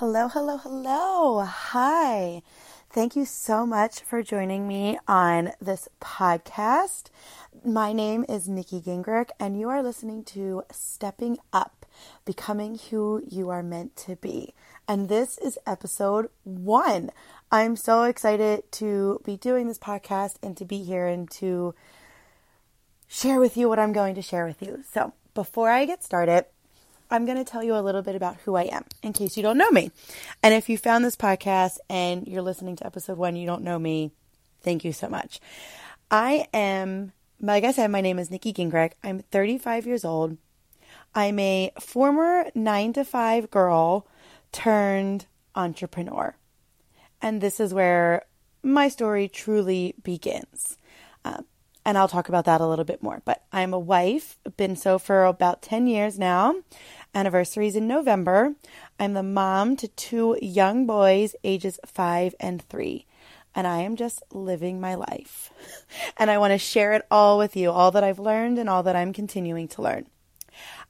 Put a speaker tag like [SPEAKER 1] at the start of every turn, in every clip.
[SPEAKER 1] Hello, hello, hello. Hi. Thank you so much for joining me on this podcast. My name is Nikki Gingrich, and you are listening to Stepping Up, Becoming Who You Are Meant to Be. And this is episode one. I'm so excited to be doing this podcast and to be here and to share with you what I'm going to share with you. So, before I get started, I'm going to tell you a little bit about who I am in case you don't know me. And if you found this podcast and you're listening to episode one, you don't know me, thank you so much. I am, like I said, my name is Nikki Gingrich. I'm 35 years old. I'm a former nine to five girl turned entrepreneur. And this is where my story truly begins. Uh, and I'll talk about that a little bit more. But I'm a wife, been so for about 10 years now. Anniversaries in November. I'm the mom to two young boys, ages five and three. And I am just living my life. and I want to share it all with you, all that I've learned and all that I'm continuing to learn.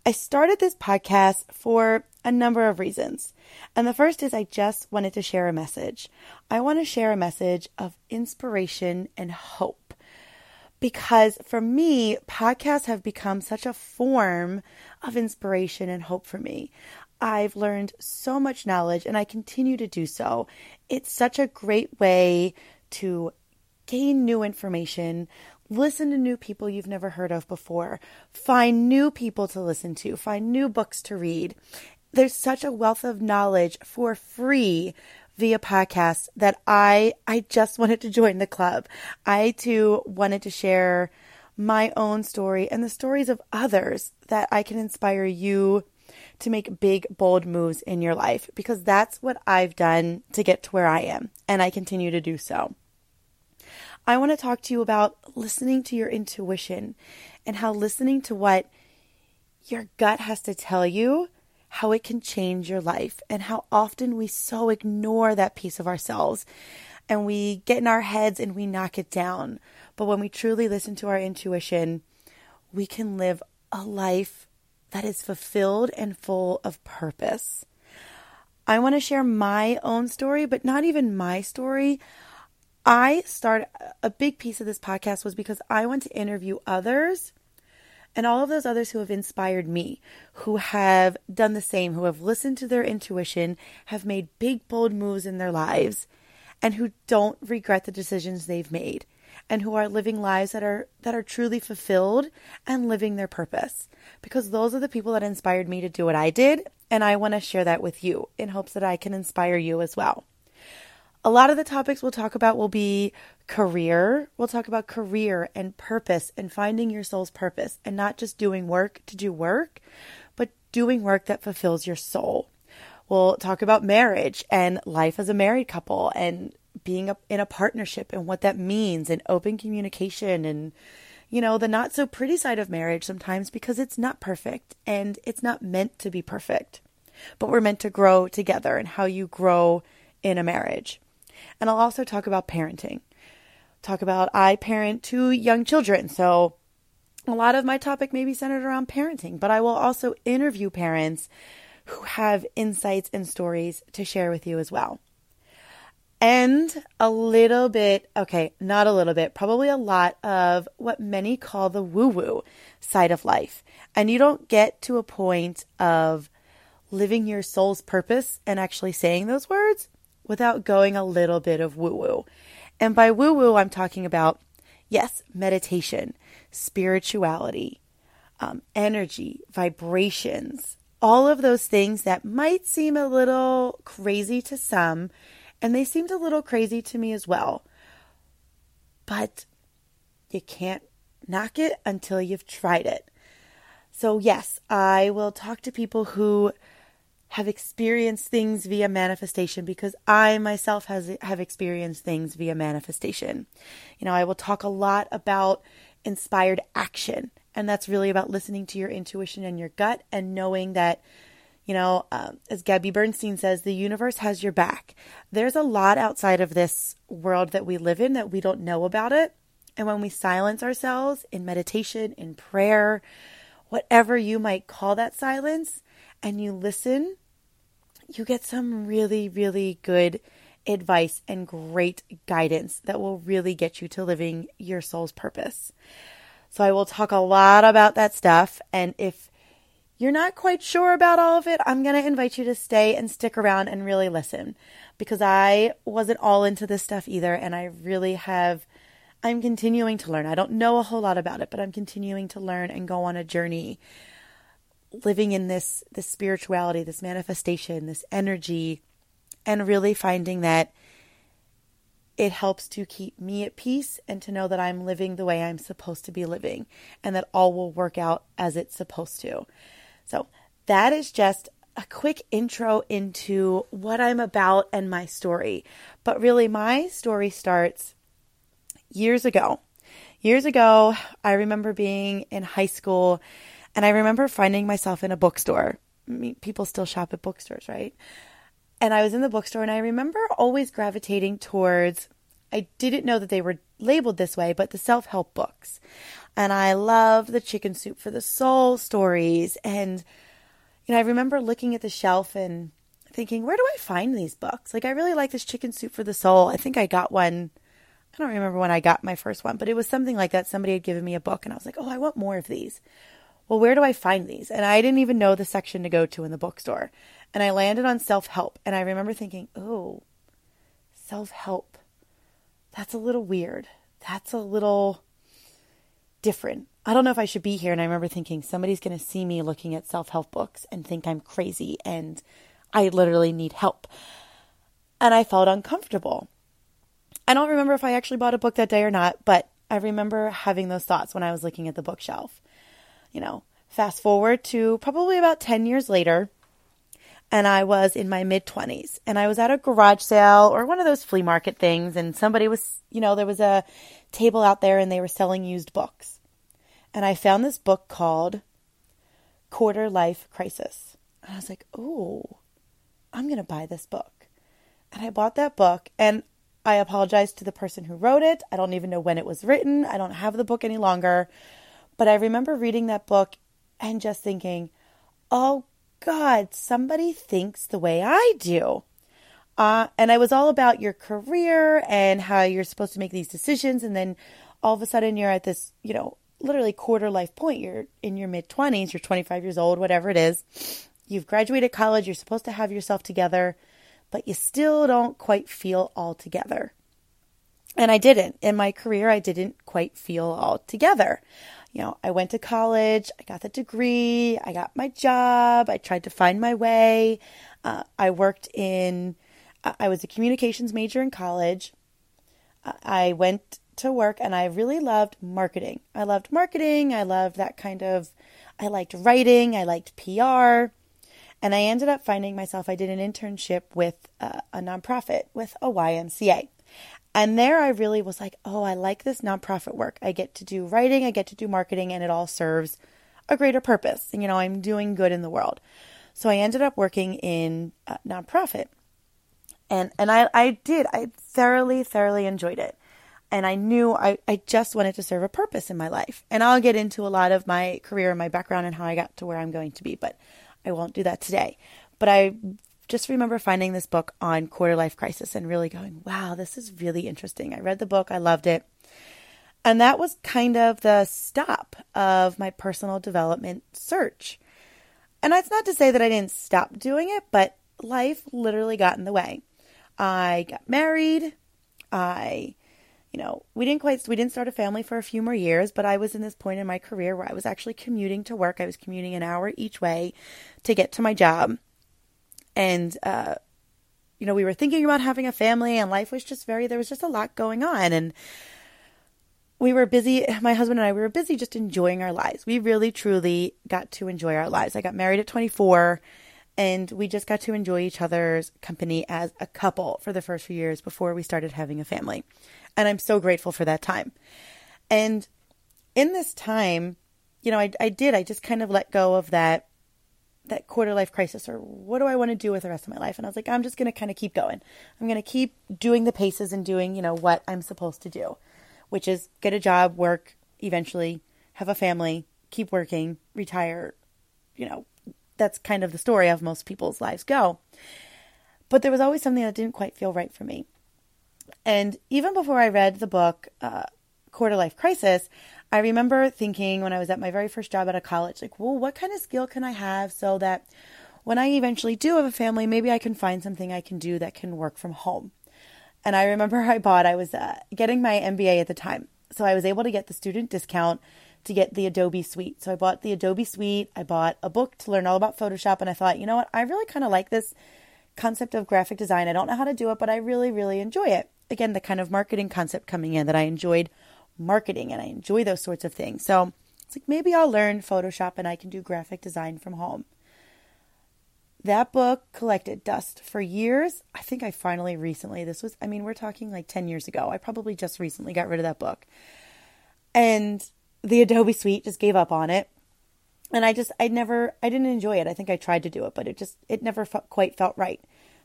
[SPEAKER 1] I started this podcast for a number of reasons. And the first is I just wanted to share a message. I want to share a message of inspiration and hope because for me, podcasts have become such a form of inspiration and hope for me. I've learned so much knowledge and I continue to do so. It's such a great way to gain new information, listen to new people you've never heard of before, find new people to listen to, find new books to read. There's such a wealth of knowledge for free via podcast that I I just wanted to join the club. I too wanted to share my own story and the stories of others that I can inspire you to make big bold moves in your life because that's what I've done to get to where I am and I continue to do so. I want to talk to you about listening to your intuition and how listening to what your gut has to tell you how it can change your life and how often we so ignore that piece of ourselves and we get in our heads and we knock it down. But when we truly listen to our intuition, we can live a life that is fulfilled and full of purpose. I want to share my own story, but not even my story. I start a big piece of this podcast was because I want to interview others and all of those others who have inspired me, who have done the same, who have listened to their intuition, have made big, bold moves in their lives, and who don't regret the decisions they've made, and who are living lives that are that are truly fulfilled and living their purpose. Because those are the people that inspired me to do what I did, and I want to share that with you in hopes that I can inspire you as well. A lot of the topics we'll talk about will be career. We'll talk about career and purpose and finding your soul's purpose and not just doing work to do work, but doing work that fulfills your soul. We'll talk about marriage and life as a married couple and being in a partnership and what that means and open communication and you know the not so pretty side of marriage sometimes because it's not perfect and it's not meant to be perfect but we're meant to grow together and how you grow in a marriage and I'll also talk about parenting. Talk about I parent two young children. So a lot of my topic may be centered around parenting, but I will also interview parents who have insights and stories to share with you as well. And a little bit, okay, not a little bit, probably a lot of what many call the woo woo side of life. And you don't get to a point of living your soul's purpose and actually saying those words without going a little bit of woo woo. And by woo woo, I'm talking about, yes, meditation, spirituality, um, energy, vibrations, all of those things that might seem a little crazy to some, and they seemed a little crazy to me as well. But you can't knock it until you've tried it. So, yes, I will talk to people who have experienced things via manifestation because I myself has have experienced things via manifestation. You know, I will talk a lot about inspired action, and that's really about listening to your intuition and your gut and knowing that you know, uh, as Gabby Bernstein says, the universe has your back. There's a lot outside of this world that we live in that we don't know about it. And when we silence ourselves in meditation, in prayer, whatever you might call that silence, and you listen you get some really, really good advice and great guidance that will really get you to living your soul's purpose. So I will talk a lot about that stuff. And if you're not quite sure about all of it, I'm going to invite you to stay and stick around and really listen because I wasn't all into this stuff either. And I really have, I'm continuing to learn. I don't know a whole lot about it, but I'm continuing to learn and go on a journey living in this, this spirituality, this manifestation, this energy, and really finding that it helps to keep me at peace and to know that I'm living the way I'm supposed to be living and that all will work out as it's supposed to. So, that is just a quick intro into what I'm about and my story. But really, my story starts years ago. Years ago, I remember being in high school and I remember finding myself in a bookstore. People still shop at bookstores, right? And I was in the bookstore and I remember always gravitating towards, I didn't know that they were labeled this way, but the self help books. And I love the chicken soup for the soul stories. And, you know, I remember looking at the shelf and thinking, where do I find these books? Like, I really like this chicken soup for the soul. I think I got one. I don't remember when I got my first one, but it was something like that. Somebody had given me a book and I was like, oh, I want more of these. Well, where do I find these? And I didn't even know the section to go to in the bookstore and I landed on self help. And I remember thinking, oh, self help. That's a little weird. That's a little different. I don't know if I should be here. And I remember thinking, somebody's going to see me looking at self help books and think I'm crazy and I literally need help. And I felt uncomfortable. I don't remember if I actually bought a book that day or not, but I remember having those thoughts when I was looking at the bookshelf. You know, fast forward to probably about 10 years later, and I was in my mid 20s and I was at a garage sale or one of those flea market things and somebody was, you know, there was a table out there and they were selling used books. And I found this book called Quarter Life Crisis. And I was like, "Oh, I'm going to buy this book." And I bought that book and I apologized to the person who wrote it. I don't even know when it was written. I don't have the book any longer. But I remember reading that book and just thinking, "Oh God, somebody thinks the way I do. Uh, and I was all about your career and how you're supposed to make these decisions. And then all of a sudden you're at this, you know, literally quarter life point. You're in your mid 20s, you're 25 years old, whatever it is. You've graduated college, you're supposed to have yourself together, but you still don't quite feel all together. And I didn't. In my career, I didn't quite feel all together you know, I went to college, I got the degree, I got my job, I tried to find my way. Uh, I worked in, uh, I was a communications major in college. Uh, I went to work and I really loved marketing. I loved marketing, I loved that kind of, I liked writing, I liked PR. And I ended up finding myself, I did an internship with uh, a nonprofit, with a YMCA. And there I really was like, oh, I like this nonprofit work. I get to do writing, I get to do marketing, and it all serves a greater purpose. And, you know, I'm doing good in the world. So I ended up working in a nonprofit. And, and I, I did, I thoroughly, thoroughly enjoyed it. And I knew I, I just wanted to serve a purpose in my life. And I'll get into a lot of my career and my background and how I got to where I'm going to be, but I won't do that today. But I just remember finding this book on quarter life crisis and really going, wow, this is really interesting. I read the book, I loved it. And that was kind of the stop of my personal development search. And that's not to say that I didn't stop doing it, but life literally got in the way. I got married. I, you know, we didn't quite, we didn't start a family for a few more years, but I was in this point in my career where I was actually commuting to work. I was commuting an hour each way to get to my job and uh, you know we were thinking about having a family and life was just very there was just a lot going on. And we were busy my husband and i we were busy just enjoying our lives. We really truly got to enjoy our lives. I got married at 24 and we just got to enjoy each other's company as a couple for the first few years before we started having a family. And i'm so grateful for that time. And in this time you know i, I did i just kind of let go of that that quarter life crisis or what do I want to do with the rest of my life? And I was like, I'm just going to kind of keep going. I'm going to keep doing the paces and doing, you know, what I'm supposed to do, which is get a job, work, eventually have a family, keep working, retire, you know, that's kind of the story of most people's lives go. But there was always something that didn't quite feel right for me. And even before I read the book, uh, Quarter Life Crisis, I remember thinking when I was at my very first job at a college, like, well, what kind of skill can I have so that when I eventually do have a family, maybe I can find something I can do that can work from home. And I remember I bought, I was uh, getting my MBA at the time. So I was able to get the student discount to get the Adobe Suite. So I bought the Adobe Suite. I bought a book to learn all about Photoshop. And I thought, you know what? I really kind of like this concept of graphic design. I don't know how to do it, but I really, really enjoy it. Again, the kind of marketing concept coming in that I enjoyed marketing and I enjoy those sorts of things. So it's like maybe I'll learn Photoshop and I can do graphic design from home. That book collected dust for years. I think I finally recently, this was, I mean, we're talking like 10 years ago. I probably just recently got rid of that book. And the Adobe Suite just gave up on it. And I just, I never, I didn't enjoy it. I think I tried to do it, but it just, it never felt, quite felt right.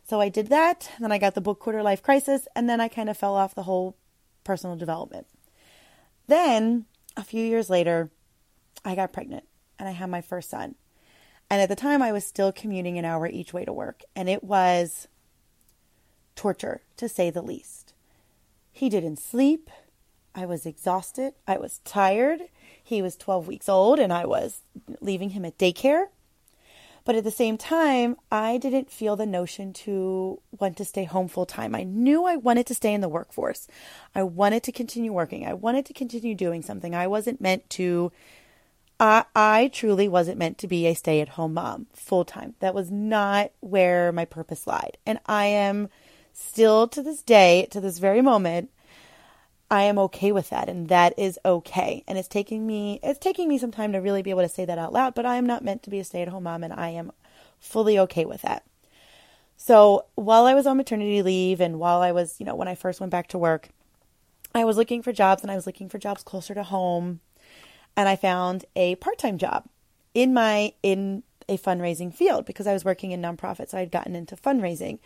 [SPEAKER 1] So I did that. Then I got the book Quarter Life Crisis. And then I kind of fell off the whole personal development. Then a few years later, I got pregnant and I had my first son. And at the time, I was still commuting an hour each way to work, and it was torture, to say the least. He didn't sleep. I was exhausted. I was tired. He was 12 weeks old, and I was leaving him at daycare. But at the same time, I didn't feel the notion to want to stay home full time. I knew I wanted to stay in the workforce. I wanted to continue working. I wanted to continue doing something. I wasn't meant to I, I truly wasn't meant to be a stay at home mom full time. That was not where my purpose lied. And I am still to this day, to this very moment, I am okay with that and that is okay. And it's taking me it's taking me some time to really be able to say that out loud, but I am not meant to be a stay-at-home mom and I am fully okay with that. So, while I was on maternity leave and while I was, you know, when I first went back to work, I was looking for jobs and I was looking for jobs closer to home and I found a part-time job in my in a fundraising field because I was working in nonprofits. So I had gotten into fundraising.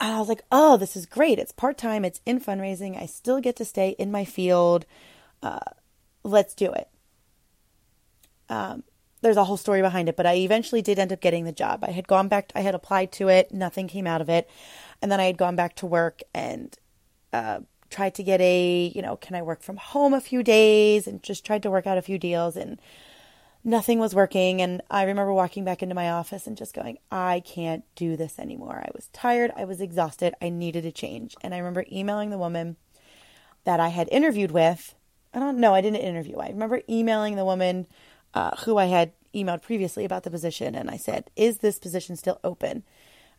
[SPEAKER 1] I was like, oh, this is great. It's part time, it's in fundraising. I still get to stay in my field. Uh, let's do it. Um, there's a whole story behind it, but I eventually did end up getting the job. I had gone back, I had applied to it, nothing came out of it. And then I had gone back to work and uh, tried to get a, you know, can I work from home a few days and just tried to work out a few deals and nothing was working. And I remember walking back into my office and just going, I can't do this anymore. I was tired. I was exhausted. I needed a change. And I remember emailing the woman that I had interviewed with. I don't know, I didn't interview. I remember emailing the woman uh, who I had emailed previously about the position. And I said, Is this position still open?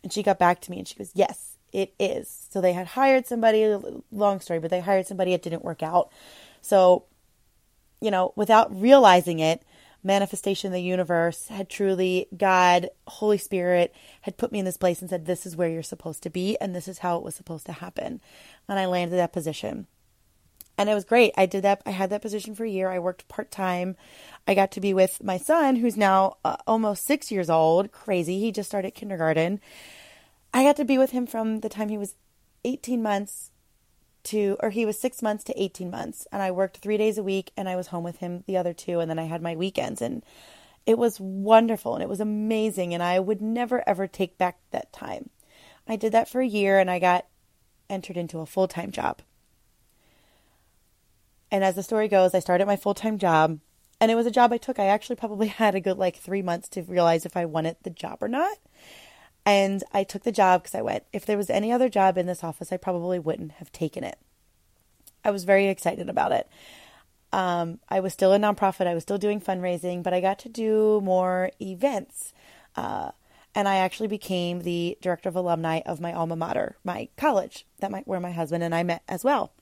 [SPEAKER 1] And she got back to me and she goes, Yes it is. So they had hired somebody, long story, but they hired somebody, it didn't work out. So, you know, without realizing it, manifestation of the universe had truly, God, Holy Spirit had put me in this place and said, This is where you're supposed to be, and this is how it was supposed to happen. And I landed that position. And it was great. I did that. I had that position for a year. I worked part time. I got to be with my son, who's now uh, almost six years old. Crazy. He just started kindergarten. I got to be with him from the time he was 18 months to, or he was six months to 18 months. And I worked three days a week and I was home with him the other two. And then I had my weekends. And it was wonderful and it was amazing. And I would never, ever take back that time. I did that for a year and I got entered into a full time job. And as the story goes, I started my full time job and it was a job I took. I actually probably had a good like three months to realize if I wanted the job or not. And I took the job because I went, if there was any other job in this office, I probably wouldn't have taken it. I was very excited about it. Um, I was still a nonprofit, I was still doing fundraising, but I got to do more events. Uh, and I actually became the director of alumni of my alma mater, my college, that my, where my husband and I met as well.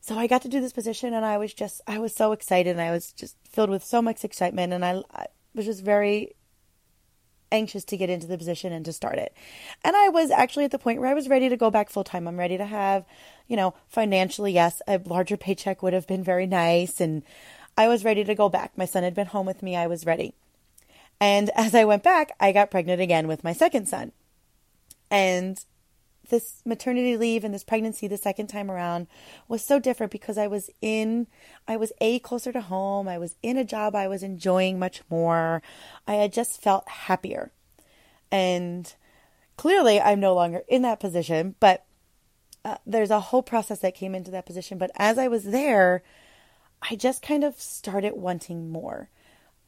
[SPEAKER 1] So I got to do this position, and I was just, I was so excited, and I was just filled with so much excitement, and I, I was just very anxious to get into the position and to start it. And I was actually at the point where I was ready to go back full time. I'm ready to have, you know, financially, yes, a larger paycheck would have been very nice. And I was ready to go back. My son had been home with me. I was ready. And as I went back, I got pregnant again with my second son. And this maternity leave and this pregnancy the second time around was so different because I was in, I was A, closer to home. I was in a job I was enjoying much more. I had just felt happier. And clearly, I'm no longer in that position, but uh, there's a whole process that came into that position. But as I was there, I just kind of started wanting more.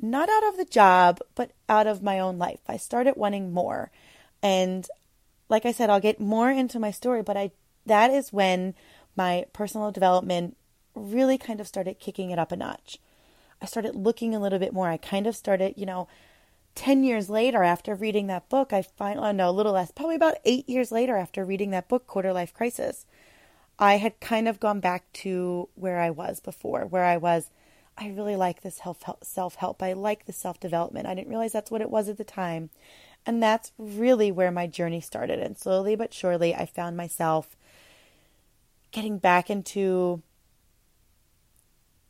[SPEAKER 1] Not out of the job, but out of my own life. I started wanting more. And like I said, I'll get more into my story, but I that is when my personal development really kind of started kicking it up a notch. I started looking a little bit more. I kind of started, you know, 10 years later after reading that book, I finally, oh no, a little less, probably about eight years later after reading that book, Quarter Life Crisis, I had kind of gone back to where I was before, where I was, I really like this self help. I like the self development. I didn't realize that's what it was at the time. And that's really where my journey started. And slowly but surely, I found myself getting back into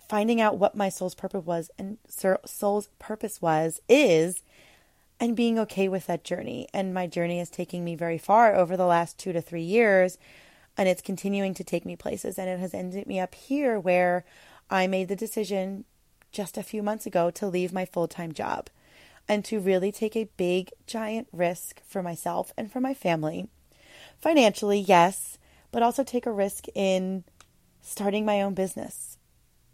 [SPEAKER 1] finding out what my soul's purpose was and soul's purpose was is and being okay with that journey. And my journey is taking me very far over the last 2 to 3 years and it's continuing to take me places. And it has ended me up here where I made the decision just a few months ago to leave my full-time job and to really take a big, giant risk for myself and for my family. Financially, yes, but also take a risk in starting my own business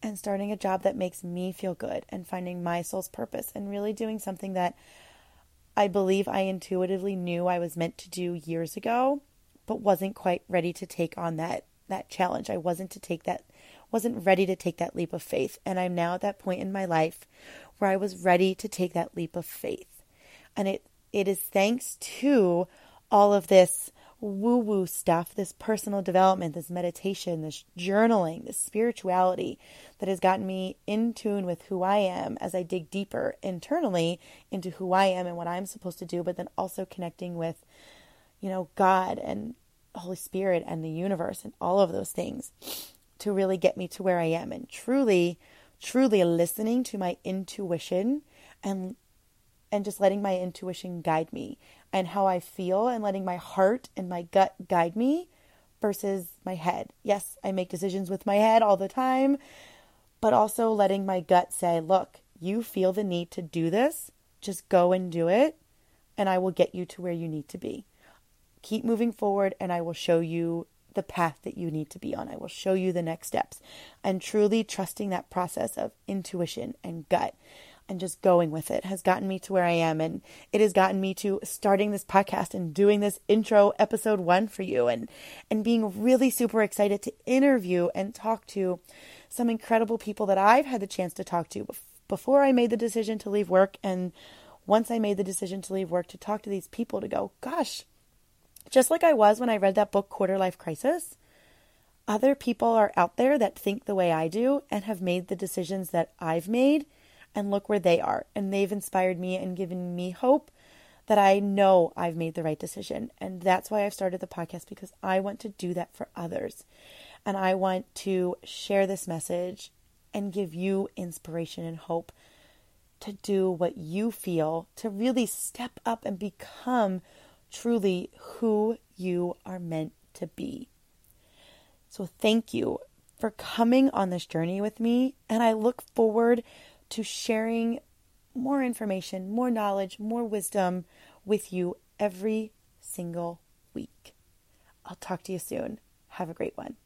[SPEAKER 1] and starting a job that makes me feel good and finding my soul's purpose and really doing something that I believe I intuitively knew I was meant to do years ago, but wasn't quite ready to take on that that challenge. I wasn't to take that wasn't ready to take that leap of faith. And I'm now at that point in my life where I was ready to take that leap of faith. And it it is thanks to all of this woo woo stuff, this personal development, this meditation, this journaling, this spirituality that has gotten me in tune with who I am as I dig deeper internally into who I am and what I'm supposed to do, but then also connecting with, you know, God and Holy Spirit and the universe and all of those things to really get me to where I am and truly truly listening to my intuition and and just letting my intuition guide me and how I feel and letting my heart and my gut guide me versus my head. Yes, I make decisions with my head all the time, but also letting my gut say, "Look, you feel the need to do this, just go and do it, and I will get you to where you need to be." Keep moving forward and I will show you the path that you need to be on. I will show you the next steps. And truly trusting that process of intuition and gut and just going with it has gotten me to where I am. And it has gotten me to starting this podcast and doing this intro episode one for you and, and being really super excited to interview and talk to some incredible people that I've had the chance to talk to before I made the decision to leave work. And once I made the decision to leave work, to talk to these people to go, gosh, just like I was when I read that book, Quarter Life Crisis, other people are out there that think the way I do and have made the decisions that I've made, and look where they are. And they've inspired me and given me hope that I know I've made the right decision. And that's why I've started the podcast because I want to do that for others. And I want to share this message and give you inspiration and hope to do what you feel, to really step up and become truly who you are meant to be. So, thank you for coming on this journey with me, and I look forward to sharing more information, more knowledge, more wisdom with you every single week. I'll talk to you soon. Have a great one.